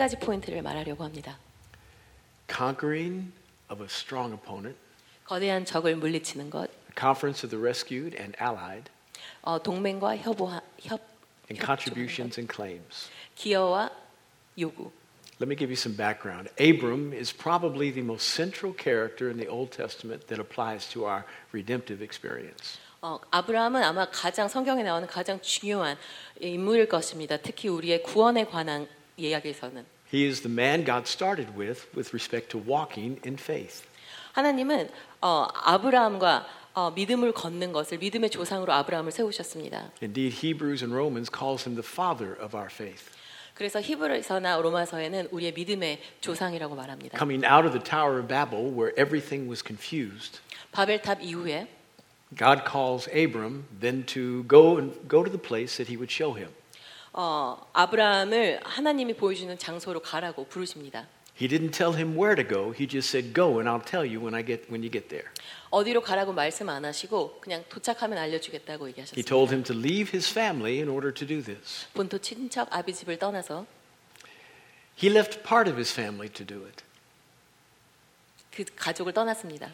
가지 포인트를 말하려고 합니다. Conquering of a strong opponent, 거대한 적을 물리치는 것, conference of the rescued and allied, 어, 동맹과 협오하, 협, and contributions 것, and claims. 기여와 요구. Let me give you some background. Abram is probably the most central character in the Old Testament that applies to our redemptive experience. 어, 아브라함은 아마 가장 성경에 나오는 가장 중요한 인물일 것입니다. 특히 우리의 구원에 관한 이야기에서는 He is the man God started with with respect to walking in faith. 하나님은 어, 아브라함과 어, 믿음을 걷는 것을 믿음의 조상으로 아브라함을 세우셨습니다. Indeed, Hebrews and Romans calls him the father of our faith. 그래서 히브리서나 로마서에는 우리의 믿음의 조상이라고 말합니다. Coming out of the Tower of Babel where everything was confused, 바벨탑 이후에 God calls Abram then to go and go to the place that he would show him. 어, 아브라함을 하나님이 보여주는 장소로 가라고 부르십니다. He didn't tell him where to go. He just said, "Go, and I'll tell you when I get when you get there." 어디로 가라고 말씀 안 하시고 그냥 도착하면 알려주겠다고 He 얘기하셨습니다. told him to leave his family in order to do this. 본토 친척 아비 집을 떠나서 He left part of his family to do it. 그 가족을 떠났습니다.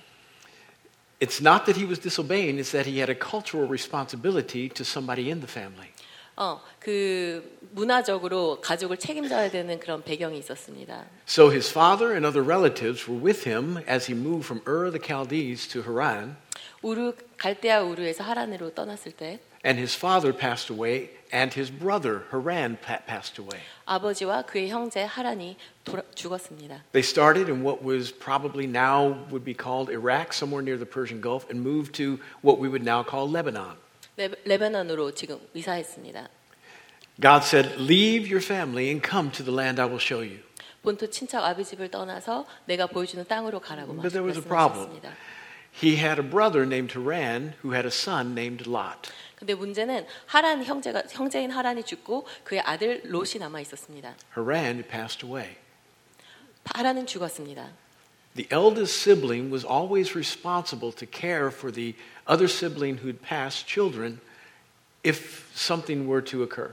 It's not that he was disobeying; it's that he had a cultural responsibility to somebody in the family. 어, 그 문화적으로 가족을 책임져야 되는 그런 배경이 있었습니다. So his father and other relatives were with him as he moved from Ur of the Chaldees to Haran, 우르 갈대아 우르에서 하란으로 떠났을 때 and his father passed away, and his brother Haran pa- passed away. 아버지와 그의 형제 하란이 돌아, 죽었습니다. They started in what was probably now would be called Iraq, somewhere near the Persian Gulf, and moved to what we would now call Lebanon. 레, 레바논으로 지금 이사했습니다. God said, Leave your family and come to the land I will show you. 본토 친척 아비 집을 떠나서 내가 보여주는 땅으로 가라고 But there was a problem. 말씀하셨습니다. He had a brother named Haran who had a son named Lot. 근데 문제는 하란 형제가 형제인 하란이 죽고 그의 아들 롯이 남아 있었습니다. Haran passed away. 하란은 죽었습니다. The eldest sibling was always responsible to care for the other sibling who'd passed children if something were to occur.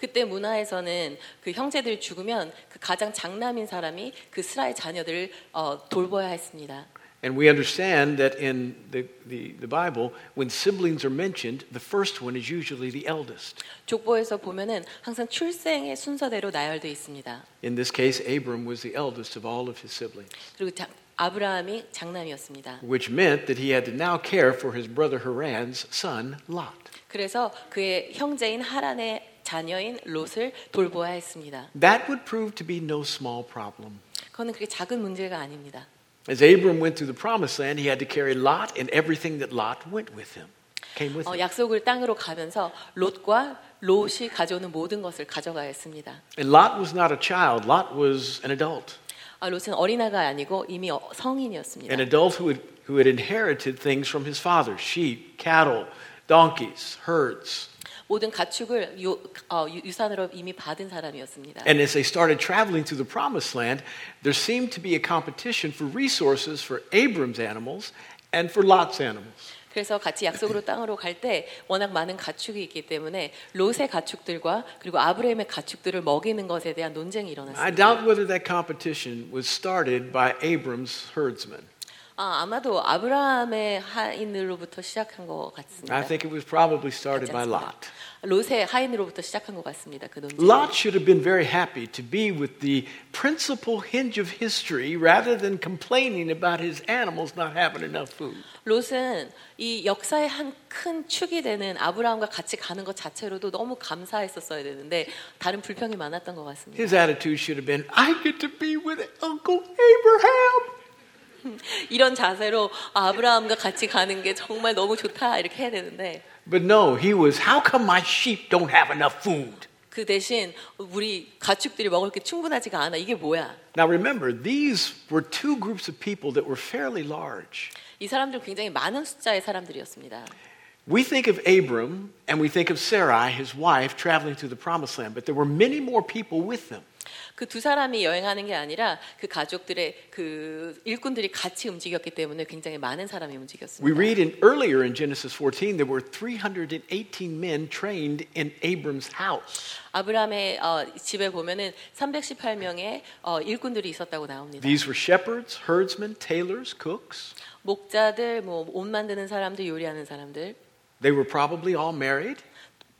그때 문화에서는 그 형제들이 죽으면 그 가장 장남인 사람이 그 스라의 자녀들을 어, 돌봐야 했습니다. And we understand that in the, the, the Bible, when siblings are mentioned, the first one is usually the eldest. 족보에서 보면은 항상 출생의 순서대로 나열되어 있습니다. In this case, Abram was the eldest of all of his siblings, 그리고 장- 아브라함이 장남이었습니다. which meant that he had to now care for his brother Haran's son, Lot. 그래서 그의 형제인 하란의 자녀인 롯을 돌보아야 했습니다. That would prove to be no small problem. 그거는 그게 작은 문제가 아닙니다. As Abram went through the promised land, he had to carry Lot and everything that Lot went with him, came with 어, him. 약속을 땅으로 가면서 롯과 롯이 가져오는 모든 것을 가져가야 했습니다. And Lot was not a child, Lot was an adult. 아, 롯은 어린아가 아니고 이미 어- 성인이었습니다. An adult who had, who had inherited things from his father sheep, cattle, donkeys, herds. 모든 가축을 유, 어, 유- 유산으로 이미 받은 사람이었습니다. And as they started traveling through the promised land, there seemed to be a competition for resources for Abram's animals and for Lot's animals. 그래서 같이 약속으로 땅으로 갈 때 워낙 많은 가축이 있기 때문에 롯의 가축들과 그리고 아브라함의 가축들을 먹이는 것에 대한 논쟁이 I 일어났습니다. doubt whether that competition was started by Abram's herdsmen. 아, 아마도 아브라함의 하인으로부터 시작한 것 같습니다. I think it was probably started by. Lot. 롯의 하인으로부터 시작한 것 같습니다. 그 논쟁. Lot should have been very happy to be with the principal hinge of history rather than complaining about his animals not having enough food. 롯은 이 역사의 한 큰 축이 되는 아브라함과 같이 가는 것 자체로도 너무 감사했었어야 되는데 다른 불평이 많았던 것 같습니다. His attitude should have been, I get to be with Uncle Abraham. 이런 자세로 아, 아브라함과 같이 가는 게 정말 너무 좋다 이렇게 해야 되는데 But no, he was, how come my sheep don't have enough food? 그 대신 우리 가축들이 먹을 게 충분하지가 않아. 이게 뭐야? Now remember, these were two groups of people that were fairly large. 이 사람들 은 굉장히 많은 숫자의 사람들이었습니다. We think of Abram and we think of Sarai, his wife, traveling through the promised land, but there were many more people with them. 그 두 사람이 여행하는 게 아니라 그 가족들의 그 일꾼들이 같이 움직였기 때문에 굉장히 많은 사람이 We 움직였습니다. read in earlier in Genesis 14 there were 318 men trained in Abram's house. 아브라함의 어, 집에 보면은 318명의 어, 일꾼들이 있었다고 나옵니다. These were shepherds, herdsmen, tailors, cooks. 목자들, 뭐 옷 만드는 사람들, 요리하는 사람들 They were probably all married.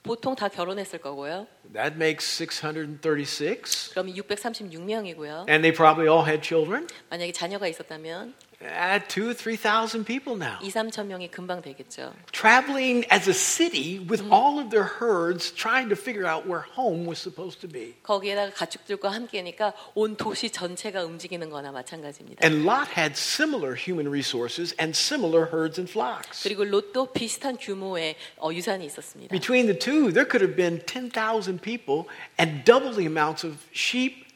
보통 다 결혼했을 거고요. That makes 636. 그러면 636명이고요. And they probably all had children. 만약에 자녀가 있었다면 Add two or 3,000 people now. 2, 3천 명이 금방 되겠죠. Traveling as a city with all of their herds, trying to figure out where home was supposed to be. 거기에다가 가축들과 함께니까 온 도시 전체가 움직이는 거나 마찬가지입니다. And Lot had similar human resources and similar herds and flocks. 그리고 롯도 비슷한 규모의 어, 유산이 있었습니다. Between the two, there could have been 10,000 people and double the amounts of sheep,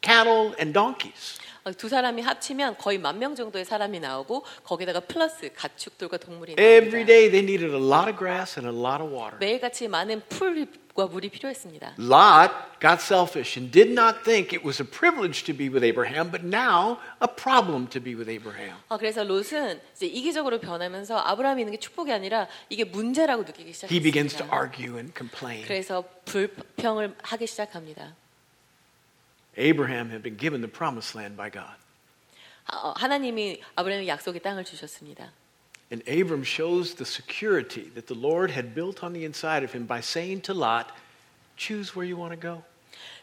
cattle, and donkeys. 어, 두 사람이 합치면 거의 만 명 정도의 사람이 나오고 거기다가 플러스 가축들과 동물이 Every 나옵니다. day they needed a lot of grass and a lot of water. 매일같이 많은 풀과 물이 필요했습니다. Lot got selfish and did not think it was a privilege to be with Abraham, but now a problem to be with Abraham. 어, 그래서 롯은 이제 이기적으로 변하면서 아브라함이 있는 게 축복이 아니라 이게 문제라고 느끼기 He begins to 시작했습니다. argue and complain. 그래서 불평을 하기 시작합니다. Abraham had been given the promised land by God. 하- 어, 하나님이 아브라함에게 약속의 땅을 주셨습니다. And Abram shows the security that the Lord had built on the inside of him by saying to Lot, Choose where you want to go.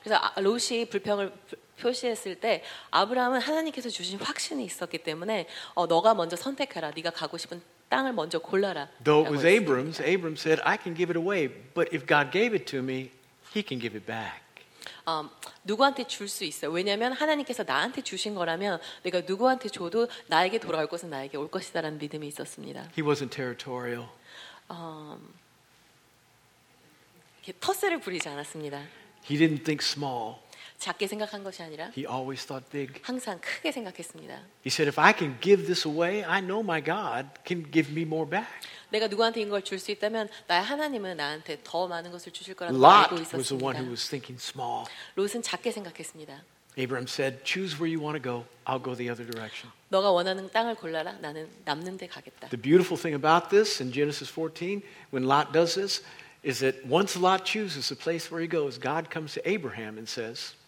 그래서 아- 롯이 불평을 표- 표시했을 때 아브라함은 하나님께서 주신 확신이 있었기 때문에 어, 너가 먼저 선택해라. 네가 가고 싶은 땅을 먼저 골라라. Though it 라고 was 했습니다. Abram's, Abram said, I can give it away, but if God gave it to me, he can give it back. 어, 누구한테 줄 수 있어요. 왜냐하면 하나님께서 나한테 주신 거라면 내가 누구한테 줘도 나에게 돌아올 것은 나에게 올 것이다라는 믿음이 있었습니다. He wasn't territorial. 이렇게 텃세를 부리지 않았습니다. He didn't think small. 작게 생각한 것이 아니라 He always thought big. 항상 크게 생각했습니다. He said, If I can give this away, I know my God can give me more back. 내가 누구한테 이걸 줄 수 있다면 나의 하나님은 나한테 더 많은 것을 주실 거라고 Lot 알고 was the one 있었습니다. who was thinking small. 롯은 작게 생각했습니다. Abram said, Choose where you want to go. I'll go the other direction. 너가 원하는 땅을 골라라. 나는 남는 데 가겠다. The beautiful thing about this in Genesis 14, when Lot does this, is that once Lot chooses the place where he goes, God comes to Abraham and says, 어,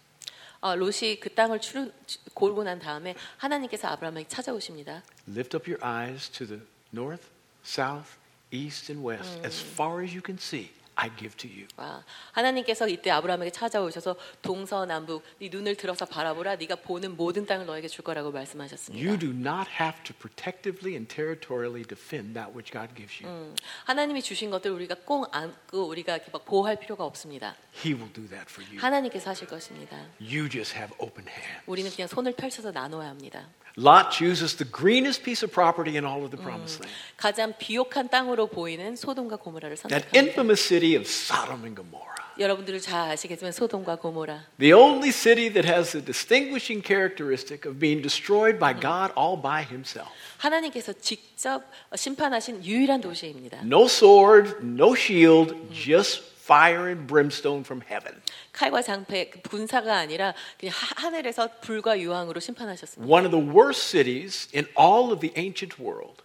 롯이 그 땅을 추르, 골고 난 다음에 하나님께서 아브라함에게 찾아오십니다. Lift up your eyes to the north, south, east, and west. As far as you can see, I give to you. 와, 하나님께서 이때 아브라함에게 찾아오셔서 동서남북 네 눈을 들어서 바라보라. 네가 보는 모든 땅을 너에게 줄 거라고 말씀하셨습니다. You do not have to protectively and territorially defend that which God gives you. 음, 하나님이 주신 것들 우리가 꼭 안고 우리가 이렇게 막 보호할 필요가 없습니다. He will do that for you. 하나님께서 하실 것입니다. You just have open hands. 우리는 그냥 손을 펼쳐서 나눠야 합니다. Lot chooses the greenest piece of property in all of the promised land. 가장 비옥한 땅으로 보이는 소돔과 고모라를 That 선택합니다. infamous city of Sodom and Gomorrah. 여러분들을 잘 아시겠지만 소돔과 고모라 The only city that has the distinguishing characteristic of being destroyed by God all by himself. 하나님께서 직접 심판하신 유일한 도시입니다. No sword, no shield, just fire and brimstone from heaven. 칼과 장패 그 군사가 아니라 그냥 하- 하늘에서 불과 유황으로 심판하셨습니다. One of the worst cities in all of the ancient world.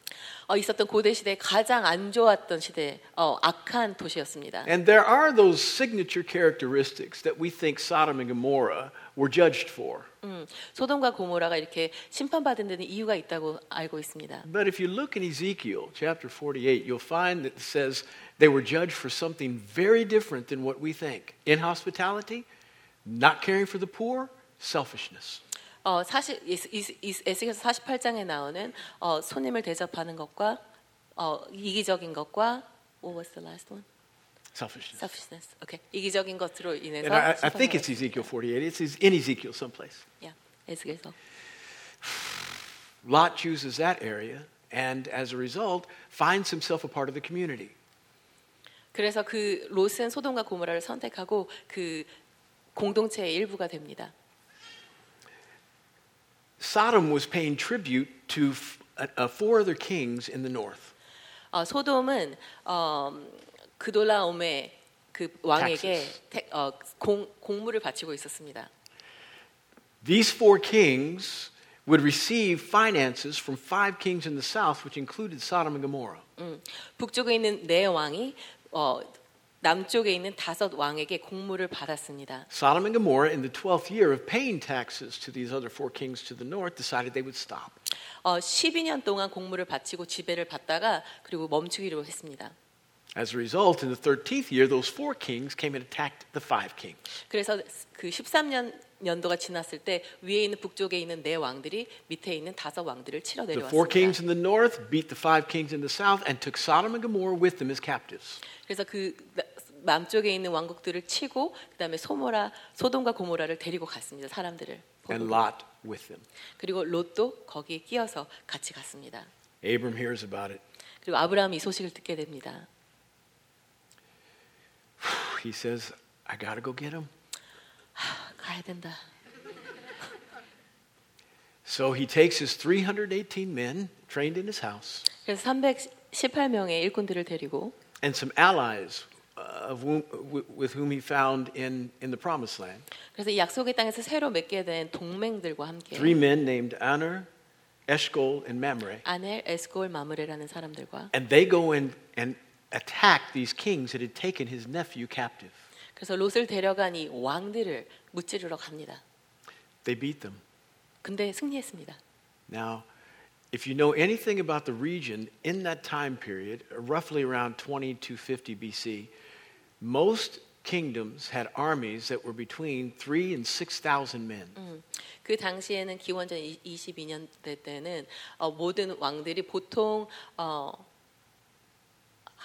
어, 있었던 고대 시대 가장 안 좋았던 시대 어, 악한 도시였습니다. And there are those signature characteristics that we think Sodom and Gomorrah were judged for. 음, 소돔과 고모라가 이렇게 심판받은 데는 이유가 있다고 알고 있습니다. But if you look in Ezekiel chapter 48, you'll find that it says they were judged for something very different than what we think. Inhospitality, not caring for the poor, selfishness. 어, 사실 이스- 이스- 이스- 에스겔서 48장에 나오는 어, 손님을 대접하는 것과 어, 이기적인 것과 what was the last one? Selfishness. selfishness. Okay. 이기적인 것으로 인해서 And I, I think 심판을 it's Ezekiel 48. It's in Ezekiel someplace. Yeah, 에스겔서. Lot chooses that area and as a result finds himself a part of the community. 그래서 그 롯은 소돔과 고모라를 선택하고 그 공동체의 일부가 됩니다. Sodom was paying tribute to f- uh, uh, four other kings in the north. 어, 소돔은 어, 그돌라옴의 그 왕에게. 태- 어, 공, 공물을 바치고 있었습니다. These four kings would receive finances from five kings in the south, which included Sodom and Gomorrah. 음, 북쪽에 있는 네 왕이 어, 남쪽에 있는 다섯 왕에게 공물을 받았습니다. Sodom and Gomorrah, in the 12th year of paying taxes to these other four kings to the north, decided they would stop. 어, 12년 동안 공물을 바치고 지배를 받다가 그리고 멈추기로 했습니다. As a result, in the 13th year, those four kings came and attacked the five kings. 그래서 그 13년 년도가 지났을 때 위에 있는 북쪽에 있는 네 왕들이 밑에 있는 다섯 왕들을 치러 The four kings 내려왔습니다. in the north beat the five kings in the south and took Sodom and Gomorrah with them as captives. 그래서 그 나- 남쪽에 있는 왕국들을 치고 그다음에 소모라 소돔과 고모라를 데리고 갔습니다. 사람들을. and 포로로. Lot with them. 그리고 롯도 거기에 끼어서 같이 갔습니다. Abram hears about it. 그리고 아브라함이 이 소식을 듣게 됩니다. He says, I got to go get him. 하, 가야 된다. So he takes his 318 men trained in his house 그래서 318명의 일꾼들을 데리고 and some allies uh, of whom, wi- with whom he found in, in the promised land. 그래서 이 약속의 땅에서 새로 맺게 된 동맹들과 함께 Three men named Aner, Eshcol, and Mamre. 아넬, 에스골, 마므레라는 사람들과 And they go in and attack these kings that had taken his nephew captive. 그래서 롯을 데려간 이 왕들을 무찌르러 갑니다. They beat them. 근데 승리했습니다. Now, if you know anything about the region in that time period, roughly around 2250 BC, most kingdoms had armies that were between three and 6,000 men. 그 당시에는 기원전 22년대 때는 어, 모든 왕들이 보통 어,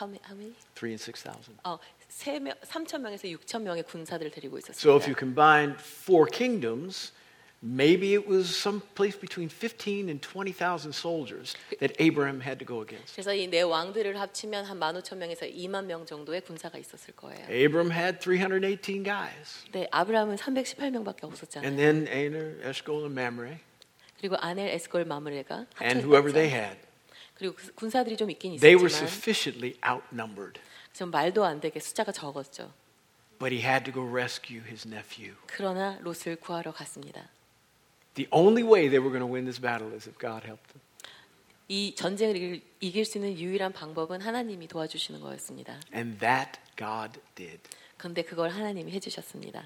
how many? How many? Three and 6,000. 어, 3명, 3천 명에서 6천 명의 군사들을 데리고 So if 있었습니다. you combine four kingdoms, maybe it was some place between 15 and 20,000 soldiers that Abraham had to go against. 그래서 이 네 왕들을 합치면 한 15,000명에서 2만 명 정도의 군사가 있었을 거예요. Abram had 318 guys. 네, 아브라함은 318명밖에 없었잖아요. And then Aner, Eshcol, and Mamre, 그리고 아넬, 에스골, 마므레가 and whoever they 합쳐졌죠. had. 그리고 그 군사들이 좀 있긴 They were 있었지만 sufficiently outnumbered. 좀 말도 안 되게 숫자가 적었죠. But he had to go rescue his nephew. 그러나 롯을 구하러 갔습니다. The only way they were going to win this battle is if God helped them. 이 전쟁을 이길, 이길 수 있는 유일한 방법은 하나님이 도와주시는 거였습니다. And that God did. 그런데 그걸 하나님이 해주셨습니다.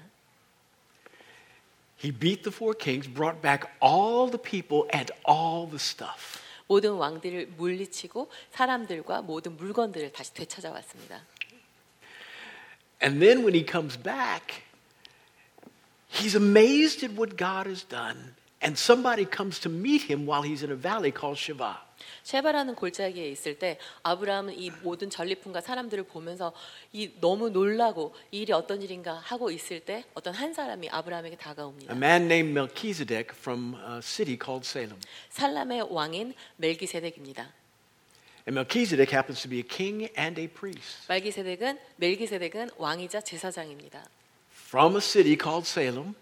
He beat the four kings, brought back all the people and all the stuff. 모든 왕들을 물리치고 사람들과 모든 물건들을 다시 되찾아왔습니다. And then when he comes back, he's amazed at what God has done. And somebody comes to meet him while he's in a valley called Shiva. 쉐바라는 골짜기에 있을 때 아브라함은 이 모든 전리품과 사람들을 보면서 이 너무 놀라고 이 일이 어떤 일인가 하고 있을 때 어떤 한 사람이 아브라함에게 A 다가옵니다. man named Melchizedek from a city called Salem. 살람의 왕인 멜기세덱입니다. And Melchizedek happens to be a king and a priest 말기세덱은 멜기세덱은 왕이자 제사장입니다. from a city called Salem.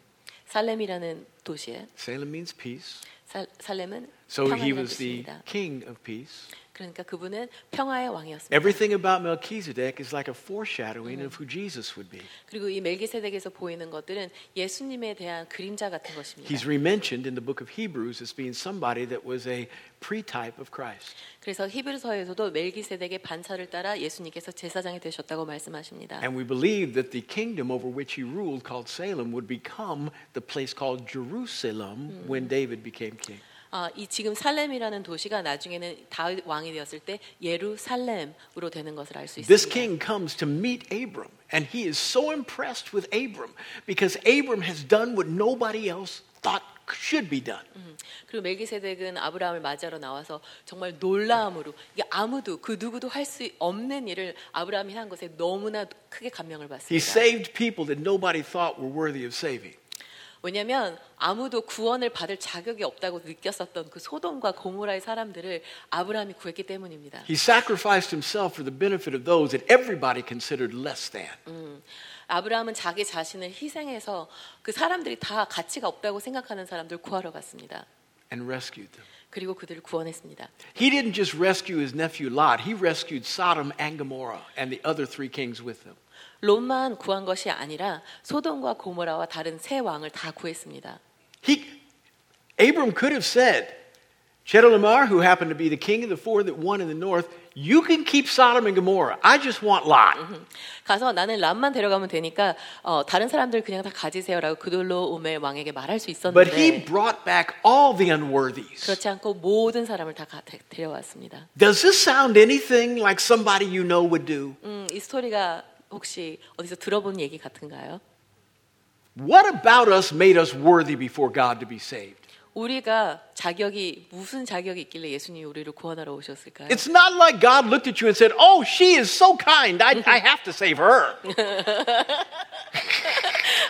살렘이라는 도시에 Salem means peace. 살, 살렘은 So he 평안이라는 was the 뜻입니다. king of peace. 그러니까 그분은 평화의 왕이었습니다. Everything about Melchizedek is like a foreshadowing of who Jesus would be. 그리고 이 멜기세덱에서 보이는 것들은 예수님에 대한 그림자 같은 것입니다. He's rementioned in the book of Hebrews as being somebody that was a pre-type of Christ. 그래서 히브리서에서도 멜기세덱의 반차를 따라 예수님께서 제사장이 되셨다고 말씀하십니다. And we believe that the kingdom over which he ruled, called Salem, would become the place called Jerusalem when David became king. 아, 이 지금 살렘이라는 도시가 나중에는 다윗 왕이 되었을 때 예루살렘으로 되는 것을 알 수 This 있습니다. king comes to meet Abram, and he is so impressed with Abram because Abram has done what nobody else thought should be done. 그리고 멜기세덱은 아브라함을 맞이하러 나와서 정말 놀라움으로 이게 아무도 그 누구도 할 수 없는 일을 아브라함이 한 것에 너무나 크게 감명을 He 받습니다. saved people that nobody thought were worthy of saving. 왜냐하면 아무도 구원을 받을 자격이 없다고 느꼈었던 그 소돔과 고모라의 사람들을 아브라함이 구했기 때문입니다. He sacrificed himself for the benefit of those that everybody considered less than. 아브라함은 자기 자신을 희생해서 그 사람들이 다 가치가 없다고 생각하는 사람들 구하러 갔습니다. and rescued them. 그리고 그들을 구원했습니다. He didn't just rescue his nephew Lot, he rescued Sodom and Gomorrah and the other three kings with them. 롯만 구한 것이 아니라 소돔과 고모라와 다른 세 왕을 다 구했습니다. He, Abram could have said, Chedorlaomer, who happened to be the king of the four that won in the north, you can keep Sodom and Gomorrah. I just want Lot. 가서 나는 람만 데려가면 되니까 어, 다른 사람들 그냥 다 가지세요라고 그들로 오메 왕에게 말할 수 But he 있었는데 brought back all the unworthies. 그렇지 않고 모든 사람을 다 가- 데- 데려왔습니다. Does this sound anything like somebody you know would do? 음, 이 스토리가 혹시 어디서 들어본 얘기 같은가요? What about us made us worthy before God to be saved? 우리가 자격이 무슨 자격이 있길래 예수님이 우리를 구원하러 오셨을까요? It's not like God looked at you and said, Oh, she is so kind. I, I have to save her.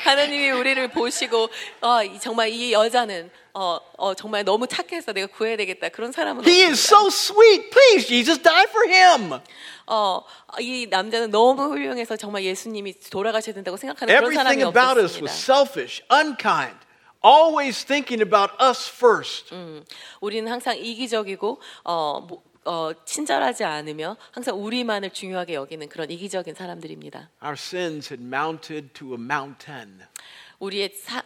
하나님이 우리를 보시고 어, 이- 정말 이 여자는 어, 어, 정말 너무 착해서 내가 구해야 되겠다 그런 사람은 He is so sweet. Please, Jesus, die for him. 어, 이 남자는 너무 훌륭해서 정말 예수님이 돌아가셔야 된다고 생각하는 그런 사람이 Everything about us was selfish, unkind, always thinking about us first. 우리는 항상 이기적이고 어, 뭐, 어, 친절하지 않으며 항상 우리만을 중요하게 여기는 그런 이기적인 사람들입니다. Our sins had mounted to a mountain, 우리의 사,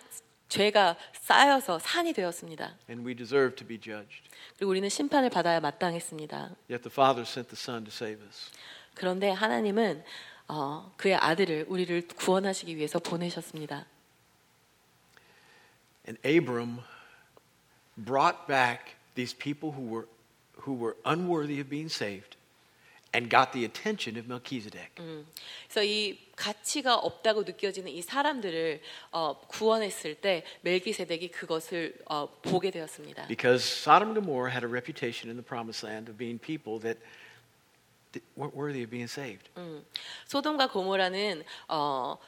죄가 쌓여서 산이 되었습니다. and we deserved to be judged. 그리고 우리는 심판을 받아야 마땅했습니다. Yet the Father sent the Son to save us. 그런데 하나님은 어, 그의 아들을 우리를 구원하시기 위해서 보내셨습니다. And Abram brought back these people who were, who were unworthy of being saved and got the attention of Melchizedek. 그래서 이 가치가 없다고 느껴지는 이 사람들을 어, 구원했을 때 멜기세덱이 그것을 어, 보게 되었습니다. Because Sodom and Gomorrah had a reputation in the promised land of being people that that weren't worthy of being saved. 소돔과 고모라는 어,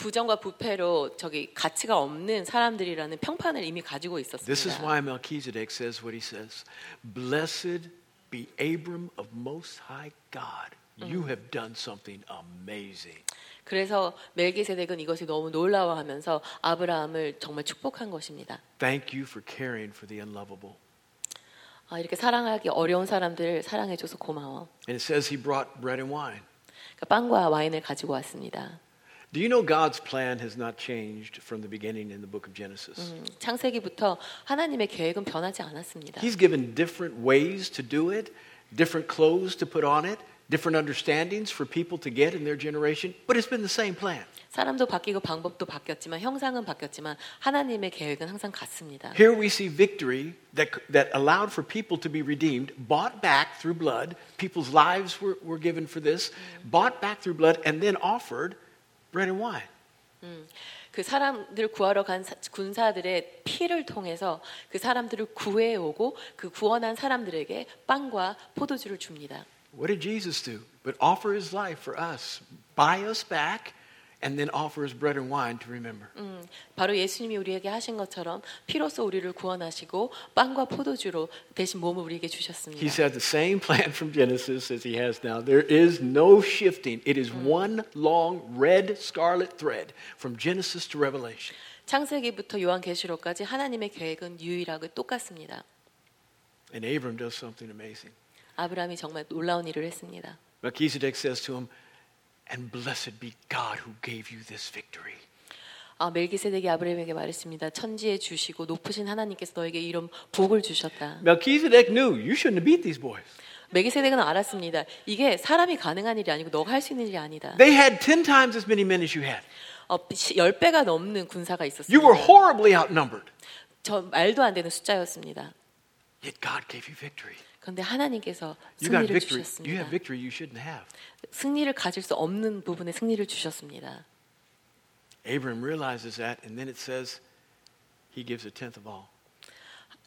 부정과 부패로 저기 가치가 없는 사람들이라는 평판을 이미 가지고 This is 있었습니다. why Melchizedek says what he says Blessed be Abram of Most High God. You have done something amazing. 그래서 멜기세덱은 이것이 너무 놀라워하면서 아브라함을 정말 축복한 것입니다. Thank you for caring for the unlovable. 아, 이렇게 사랑하기 어려운 사람들을 사랑해줘서 고마워. And it says he brought bread and wine. 그러니까 빵과 와인을 가지고 왔습니다. Do you know God's plan has not changed from the beginning in the book of Genesis? 음, 창세기부터 하나님의 계획은 변하지 않았습니다. He's given different ways to do it, different clothes to put on it, different understandings for people to get in their generation, but it's been the same plan. 사람도 바뀌고 방법도 바뀌었지만 형상은 바뀌었지만 하나님의 계획은 항상 같습니다. Here we see victory that, that allowed for people to be redeemed, bought back through blood. People's lives were, were given for this, bought back through blood, and then offered bread and wine. 그 사람들 구하러 간 사- 군사들의 피를 통해서 그 사람들을 구해 오고 그 구원한 사람들에게 빵과 포도주를 줍니다. What did Jesus do? But offer his life for us, buy us back, and then offer us bread and wine to remember. 음, 바로 예수님이 우리에게 하신 것처럼 피로써 우리를 구원하시고 빵과 포도주로 대신 몸을 우리에게 주셨습니다. He's had the same plan from Genesis as he has now. There is no shifting. It is one long red scarlet thread from Genesis to Revelation. 창세기부터 요한계시록까지 하나님의 계획은 유일하고 똑같습니다. And Abram does something amazing. 아브라함이 정말 놀라운 일을 했습니다. Melchizedek says to him, And blessed be God who gave you this victory. 아, 멜기세덱이 아브라함에게 말했습니다. 천지에 주시고 높으신 하나님께서 너에게 이런 복을 주셨다. Melchizedek knew you shouldn't have beat these boys. 멜기세덱은 알았습니다. 이게 사람이 가능한 일이 아니고 너가 할 수 있는 일이 아니다. They had 10 times as many men as you had. 어, 10배가 넘는 군사가 You 있었습니다. were horribly outnumbered. 저 말도 안 되는 숫자였습니다. Yet God gave you victory. 그런데 하나님께서 승리를 주셨습니다. have victory you shouldn't have. 승리를 가질 수 없는 부분에 승리를 주셨습니다. Abram realizes that, and then it says he gives a tenth of all.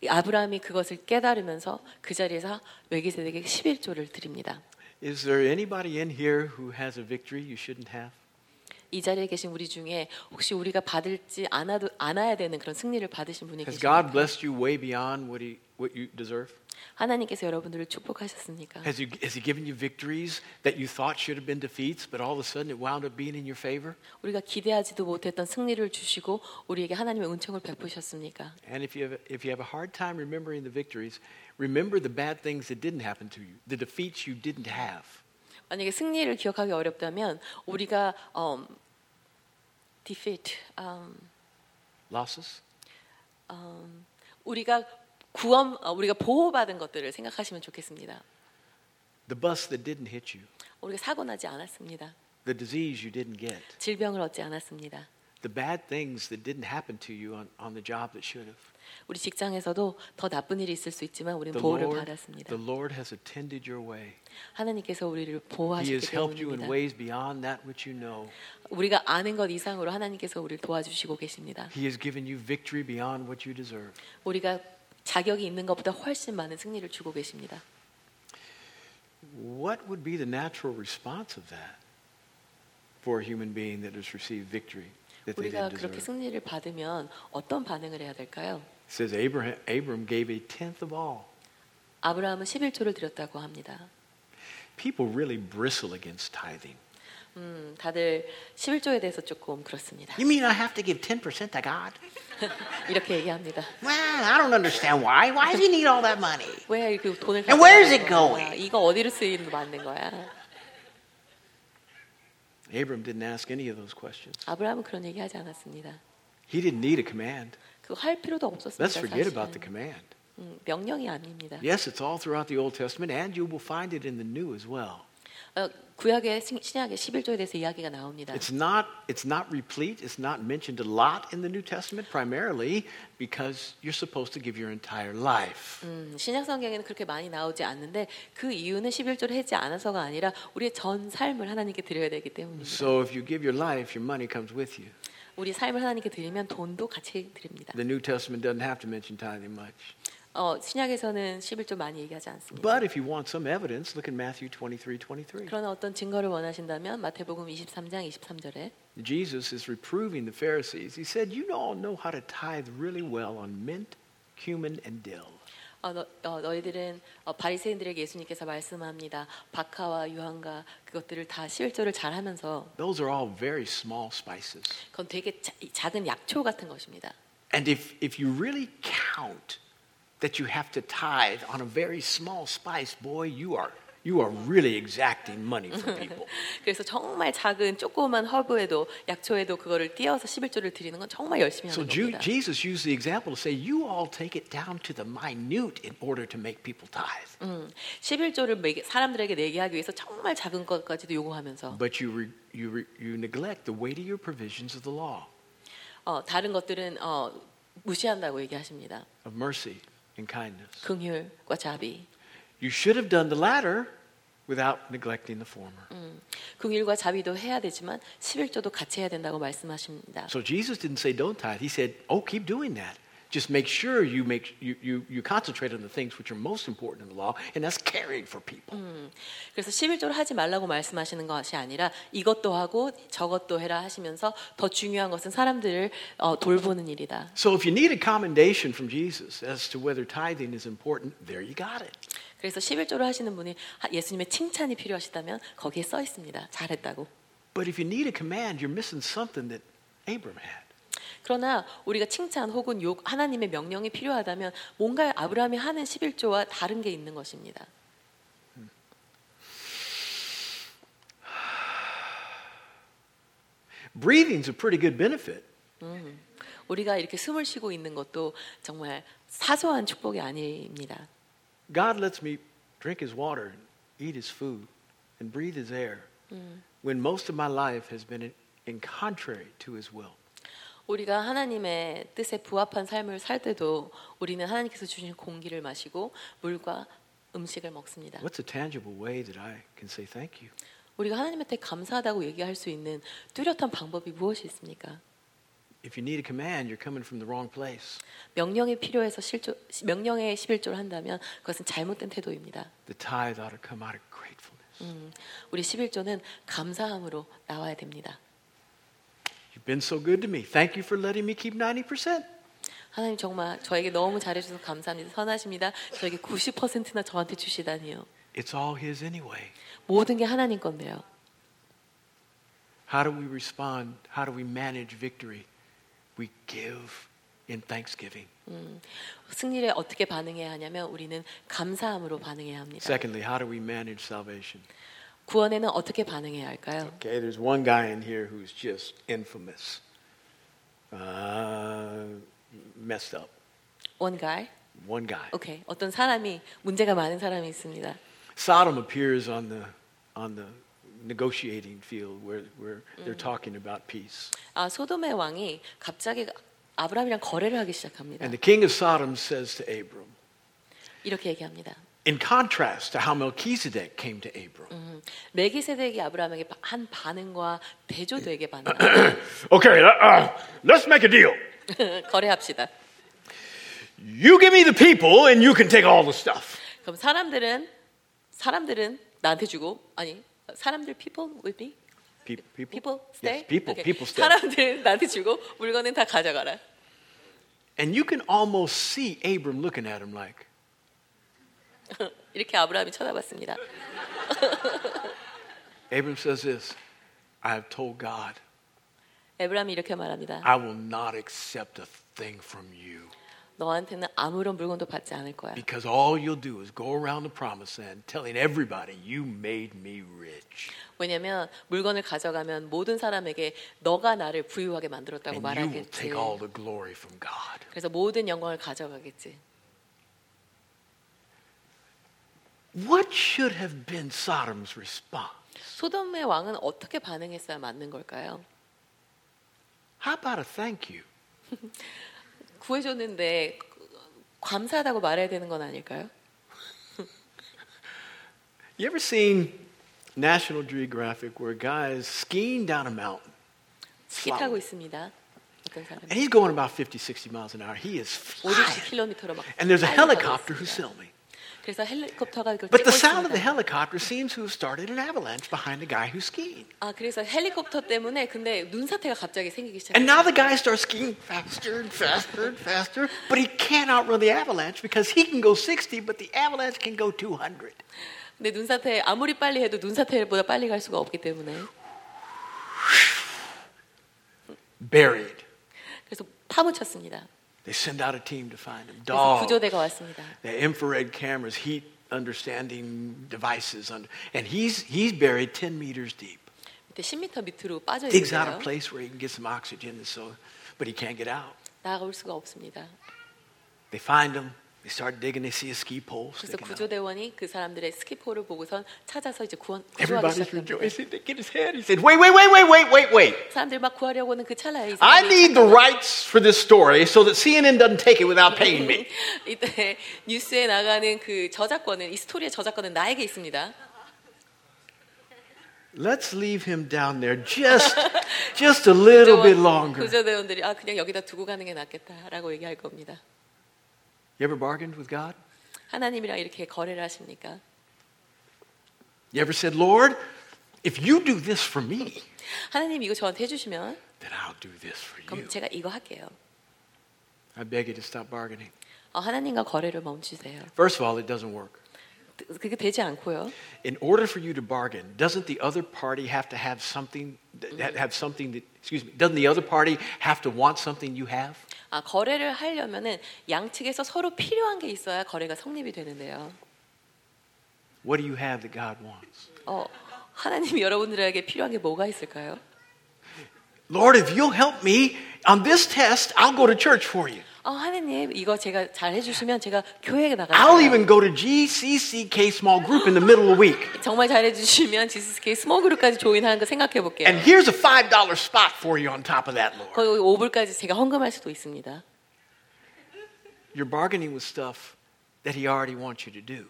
아브라함이 그것을 깨달으면서 그 자리에서 멜기세덱에게 11조를 드립니다. Is there anybody in here who has a victory you shouldn't have? 이 자리에 계신 우리 중에 혹시 우리가 받을지 않아도 않아야 되는 그런 승리를 받으신 분이 Has 계십니까? God blessed you way beyond what, he, what you deserve? 하나님께서 여러분들을 축복하셨습니까? Has he, has he given you victories that you thought should have been defeats, but all of a sudden it wound up being in your favor? 우리가 기대하지도 못했던 승리를 주시고 우리에게 하나님의 은총을 베푸셨습니까? And if you, have, if you have a hard time remembering the victories, remember the bad things that didn't happen to you, the defeats you didn't have. 만약에 승리를 기억하기 어렵다면 우리가 음, defeat, 음, Losses? 음, 우리가 구원, 어, 우리가 보호받은 것들을 생각하시면 좋겠습니다. The bus that didn't hit you. 우리가 사고 나지 않았습니다. The disease you didn't get. 질병을 얻지 않았습니다. The bad things that didn't happen to you on, on the job that should have. 우리 직장에서도 더 나쁜 일이 있을 수 있지만 우리는 The 보호를 Lord, 받았습니다. the Lord has attended your way. 하나님께서 우리를 He 보호하셨기 has helped you in 때문입니다. ways beyond that which you know. 우리가 아는 것 이상으로 하나님께서 우리를 도와주시고 계십니다. He has given you victory beyond what you deserve. 우리가 자격이 있는 것보다 훨씬 많은 승리를 주고 계십니다. What would be the natural response of that for a human being that has received victory 우리가 그렇게? 승리를 받으면 어떤 반응을 해야 될까요? It says Abraham, Abram gave a tenth of all. 아브라함은 11조를 드렸다고 합니다. People really bristle against tithing. 음, 다들 11조에 대해서 조금 그렇습니다. You mean I have to give 10% to God? 이렇게 얘기합니다. Well, I don't understand why. Why does he need all that money? 왜 그 돈을 And where's 가져가는 it 거야? going? 이거 어디로 쓰이는 만든 거야? Abram didn't ask any of those questions. 아브라함은 그런 얘기 하지 않았습니다. He didn't need a command. 그거 할 필요도 없었습니다. Let's forget about the 사실은. command. 음, 명령이 아닙니다. Yes, it's all throughout the Old Testament, and you will find it in the New as well. 어, 구약의 신- 신약의 11조에 대해서 이야기가 나옵니다. It's not, it's not replete, it's not mentioned a lot in the New Testament, primarily because you're supposed to give your entire life. 음, 신약 성경에는 그렇게 많이 나오지 않는데 그 이유는 11조를 하지 않아서가 아니라 우리의 전 삶을 하나님께 드려야 되기 때문입니다. So if you give your life, your money comes with you. 우리 삶을 하나님께 드리면 돈도 같이 드립니다. The New Testament doesn't have to mention tithing much. 어, 신약에서는 11조 많이 얘기하지 않습니다. But if you want some evidence, look at Matthew 23 23. 그러나 어떤 증거를 원하신다면 마태복음 23장 23절에 Jesus is reproving the Pharisees. He said, You all know how to tithe really well on mint, cumin, and dill. 어, 너, 어, 너희들은 어, 바리새인들에게 예수님께서 말씀합니다. 박하와 유황과 그것들을 다 11조를 잘 하면서 Those are all very small spices. 그건 되게 자- 작은 약초 같은 것입니다. And if, if you really count that you have to tithe on a very small spice, boy, you are, you are really exacting money from people. 그래서 정말 작은 조그만 허브에도 약초에도 그거를 띄어서 11조를 드리는 건 정말 열심히 so 하는 Ju- 겁니다. Jesus used the example to say, You all take it down to the minute in order to make people tithe. 음, 11조를 매게, 사람들에게 내게 하기 위해서 정말 작은 것까지도 요구하면서 But you, re, you, re, you neglect the weightier provisions of the law 어, 다른 것들은 어, 무시한다고 얘기하십니다. of mercy and kindness. 긍휼과 자비. You should have done the latter without neglecting the former. 긍휼과 자비도 해야 되지만 11조도 같이 해야 된다고 말씀하십니다. So Jesus didn't say don't tithe. He said, oh, keep doing that. Just make sure you, make, you, you, you concentrate on the things which are most important in the law, and that's caring for people. 그래서 11조를 하지 말라고 말씀하시는 것이 아니라 이것도 하고 저것도 해라 하시면서 더 중요한 것은 사람들을 어, 돌보는 일이다. So if you need a commendation from Jesus as to whether tithing is important, there you got it. 그래서 11조를 하시는 분이 하- 예수님의 칭찬이 필요하시다면 거기에 써 있습니다. 잘했다고. But if you need a command, you're missing something that Abram had. 그러나 우리가 칭찬 혹은 욕 하나님의 명령이 필요하다면 뭔가 아브라함이 하는 11조와 다른 게 있는 것입니다. Breathing's a pretty good benefit. 우리가 이렇게 숨을 쉬고 있는 것도 정말 사소한 축복이 아닙니다. God lets me drink his water, and eat his food, and breathe his air when most of my life has been in, in contrary to his will. 우리가 하나님의 뜻에 부합한 삶을 살 때도 우리는 하나님께서 주신 공기를 마시고 물과 음식을 먹습니다. What's a tangible way that I can say thank you? 우리가 하나님한테 감사하다고 얘기할 수 있는 뚜렷한 방법이 무엇이 있습니까? If you need a command, you're coming from the wrong place. 명령이 필요해서 실조, 명령에 11조를 한다면 그것은 잘못된 태도입니다. The tithe ought to come out of gratefulness. 음, 우리 11조는 감사함으로 나와야 됩니다. You've been so good to me. Thank you for letting me keep 90%. 하나님 정말 저에게 너무 잘해 주셔서 감사합니다. 선하십니다. 저에게 90%나 저한테 주시다니요. It's all his anyway. 모든 게 하나님 건데요. How do we respond? How do we manage victory? We give in thanksgiving. 승리에 어떻게 반응해야 하냐면 우리는 감사함으로 반응해야 합니다. Secondly, how do we manage salvation? 구원에는 어떻게 반응해야 할까요? Okay, there's one guy in here who's just infamous. Uh, messed up. One guy. One guy. 오케이. 어떤 사람이 문제가 많은 사람이 있습니다. Sodom appears on the on the negotiating field where where they're talking about peace. 아 소돔의 왕이 갑자기 아브라함이랑 거래를 하기 시작합니다. And the king of Sodom says to Abram, 이렇게 얘기합니다. in contrast to how Melchizedek came to Abram. 음, 멜기세덱이 아브라함에게 한 반응과 대조되게 반응. Okay, uh, let's make a deal. 거래합시다. You give me the people, and you can take all the stuff. 그럼 사람들은 사람들은 나한테 주고 아니 사람들 people with me Pe- people, people stay Yes, people, 오케이. people stay. 사람들은 나한테 주고 물건은 다 가져가라. And you can almost see Abram looking at him like, 이렇게 아브라함이 쳐다봤습니다. Abram says this I have told God, 에브라함이 이렇게 말합니다. I will not accept a thing from you. 너한테는 아무런 물건도 받지 않을 거야. Because all you'll do is go around the promised land telling everybody, you made me rich. 왜냐면 물건을 가져가면 모든 사람에게 너가 나를 부유하게 만들었다고 And you will 말하겠지. take all the glory from God. 그래서 모든 영광을 가져가겠지. What should have been Sodom's response? 소돔의 왕은 어떻게 반응했어야 맞는 걸까요? How about a thank you? 구해줬는데 감사하다고 말해야 되는 건 아닐까요? You ever seen National Geographic where a guy is skiing down a mountain? 스키 타고 있습니다. 어떤 사람이 And he's going about 50, 60 miles an hour. He is 5, flying. 60km로 막 And there's a 달려가고 helicopter who's 있습니다. filming. 그래서 헬리콥터가 그걸 But the sound of the helicopter seems to have started an avalanche behind the guy who's skiing. 아 그래서 헬리콥터 때문에 근데 눈사태가 갑자기 생기기 And now 시작했어요. the guy starts skiing faster and faster and faster, but he can't outrun the avalanche because he can go 60, but the avalanche can go 200. 근데 눈사태 아무리 빨리 해도 눈사태보다 빨리 갈 수가 없기 때문에 Buried. 그래서 파묻혔습니다. They send out a team to find him. 그래서 Dogs. 구조대가 왔습니다. The infrared cameras, heat understanding devices, under, and he's he's buried 10 meters deep. 밑에 10m 밑으로 빠져 Digs out a 있어요. place where he can get some oxygen, and so, but he can't get out. 나가올 수가 없습니다. They find him. They start digging. They see a ski pole 그래서. 구조대원이 그 사람들의 스키포를 보고선 찾아서 이제 구원 구조하기 Everybody's rejoicing. They get his head. He said, "Wait, wait, wait, wait, wait, wait, wait! 사람들 막 구하려고는 그 찰나에 이 I need the rights for this story so that CNN doesn't take it without paying me." 이때 뉴스에 나가는 그 저작권은 이 스토리의 저작권은 나에게 있습니다. Let's leave him down there just, just a little bit longer. 구조대원들이 아 그냥 여기다 두고 가는 게 낫겠다라고 얘기할 겁니다. You ever bargained with God? 하나님이랑 이렇게 거래를 하십니까? You ever said, "Lord, if you do this for me, 하나님 이거 저한테 해주시면 then I'll do this for 그럼 you." 제가 이거 할게요. I beg you to stop bargaining. 어, 하나님과 거래를 멈추세요. First of all, it doesn't work. 그게 되지 않고요. In order for you to bargain, doesn't the other party have to have something? that- Have something that? Excuse me. Doesn't the other party have to want something you have? 아, 거래를 하려면은 양측에서 서로 필요한 게 있어야 거래가 성립이 되는데요. What do you have that God wants? 어, 하나님이 여러분들에게 필요한 게 뭐가 있을까요? Lord, if you'll help me on this test, I'll go to church for you. 어, 하나님 이거 제가 잘 해주시면 제가 교회에 I'll 나갈게요. even go to GCCK small group in the middle of the week. 정말 잘해주시면 지스케이 스몰 그룹까지 조인하는 거 생각해 볼게요. And here's a $5 spot for you on top of that, Lord. 거의 5불까지 제가 헌금할 수도 있습니다. You're bargaining with stuff that He already wants you to do.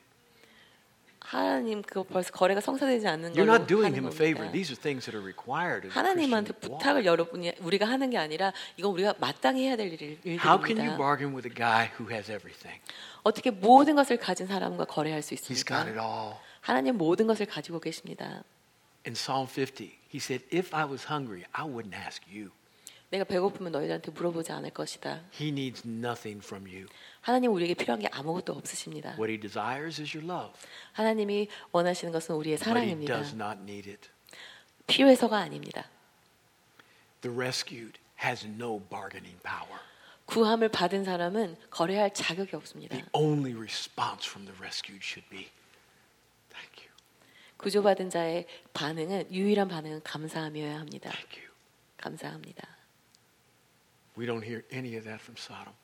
하나님 그거 벌써 거래가 성사되지 않는 You're 걸로 not doing 하는 Him a favor. 겁니다. These are things that are required of the 하나님한테 Christian walk. 부탁을 여러분이 우리가 하는 게 아니라 이건 우리가 마땅히 해야 될 일- How can you 일들입니다. bargain with a guy who has everything? 어떻게 모든 것을 가진 사람과 거래할 수 He's got it 있습니까? all. 하나님 모든 것을 가지고 계십니다. In Psalm 50, he said, If I was hungry, I wouldn't ask you. 내가 배고프면 너희들한테 물어보지 않을 것이다. He needs nothing from you. 하나님 우리에게 필요한 게 아무것도 없으십니다. What he desires is your love, 하나님이 원하시는 것은 우리의 but he 사랑입니다. does not need it. 필요해서가 아닙니다. The rescued has no bargaining power. 구함을 받은 사람은 거래할 자격이 없습니다. The only response from the rescued should be, Thank you. 구조받은 자의 반응은 유일한 반응은 감사함이어야 합니다. Thank you. 감사합니다. We don't hear any of that from Sodom.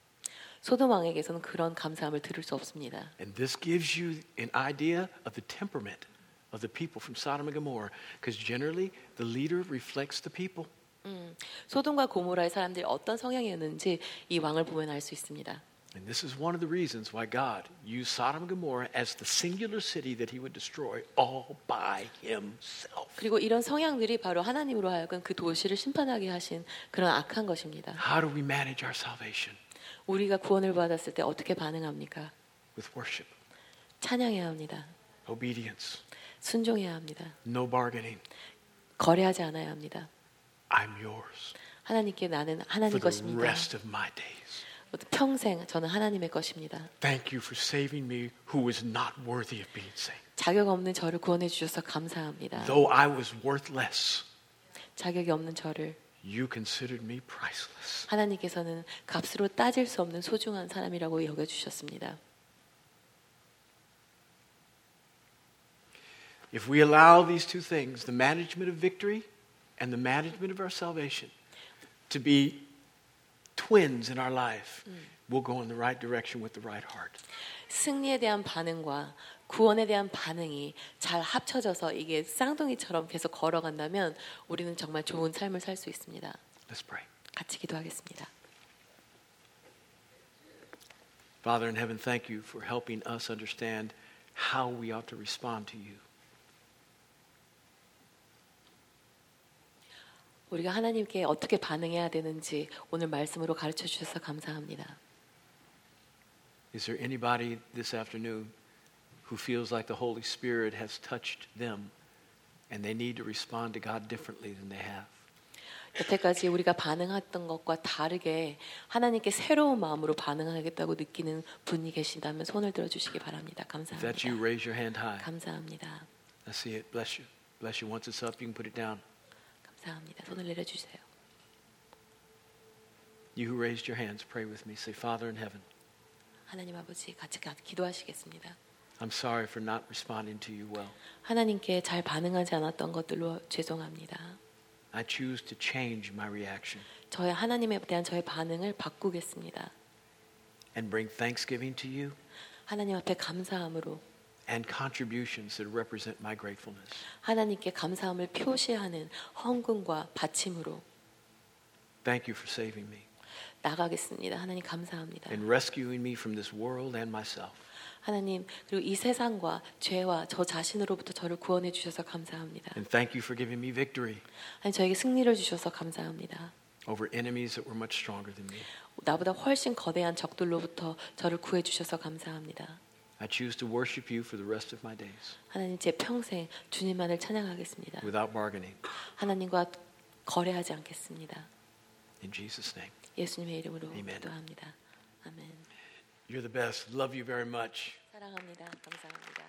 소돔 왕에게서는 그런 감사함을 들을 수 없습니다. And this gives you an idea of the temperament of the people from Sodom and Gomorrah, because generally the leader reflects the people. 소돔과 고모라의 사람들이 어떤 성향이었는지 이 왕을 보면 알 수 있습니다. And this is one of the reasons why God used Sodom and Gomorrah as the singular city that he would destroy all by himself. 그리고 이런 성향들이 바로 하나님으로 하여금 그 도시를 심판하게 하신 그런 악한 것입니다. How do we manage our salvation? 우리가 구원을 받았을 때 어떻게 반응합니까? With worship, 찬양해야 합니다. obedience, 순종해야 합니다. no bargaining. 거래하지 않아야 합니다. I'm yours 하나님께 나는 for 하나님 the 것입니다. rest of my days. 평생 저는 하나님의 것입니다. Thank you for saving me who was not worthy of being saved. 자격 없는 저를 구원해 주셔서 감사합니다. Though I was worthless, 자격이 없는 저를 you considered me priceless. 하나님께서는 값으로 따질 수 없는 소중한 사람이라고 여겨 주셨습니다. If we allow these two things, the management of victory and the management of our salvation, to be twins in our life, we'll go in the right direction with the right heart. 승리에 대한 반응과 구원에 대한 반응이 잘 합쳐져서 이게 쌍둥이처럼 계속 걸어간다면 우리는 정말 좋은 삶을 살 수 있습니다. Let's pray. 같이 기도하겠습니다. Father in heaven, thank you for helping us understand how we ought to respond to you. 우리가 하나님께 어떻게 반응해야 되는지 오늘 말씀으로 가르쳐 주셔서 감사합니다. Is there anybody this afternoon who feels like the Holy Spirit has touched them and they need to respond to God differently than they have? 여태까지 우리가 반응했던 것과 다르게 하나님께 새로운 마음으로 반응하겠다고 느끼는 분이 계신다면 손을 들어 주시기 바랍니다. If that's you, 감사합니다. raise your hand high. 감사합니다. I see it. Bless you. Bless you. Once it's up, you can put it down. 감사합니다. 손을 내려 주세요. You who raised your hands, pray with me. Say, Father in heaven, 하나님 아버지 같이 가- 기도하시겠습니다. I'm sorry for not responding to you well. 하나님께 잘 반응하지 않았던 것들로 죄송합니다. I choose to change my reaction 저의 하나님에 대한 저의 반응을 바꾸겠습니다. and bring thanksgiving to you 하나님 앞에 감사함으로 and contributions that represent my gratefulness. 하나님께 감사함을 표시하는 헌금과 바침으로 Thank you for saving me 나가겠습니다. 하나님 감사합니다. and rescuing me from this world and myself. 하나님 그리고 이 세상과 죄와 저 자신으로부터 저를 구원해 주셔서 감사합니다. And thank you for giving me victory 하나님 저에게 승리를 주셔서 감사합니다. over enemies that were much stronger than me. 나보다 훨씬 거대한 적들로부터 저를 구해 주셔서 감사합니다. I choose to worship you for the rest of my days 하나님 제 평생 주님만을 찬양하겠습니다. without bargaining. 하나님과 거래하지 않겠습니다. In Jesus' name. 예수님의 이름으로 Amen. 기도합니다. 아멘. You're the best. Love you very much. 사랑합니다. 감사합니다.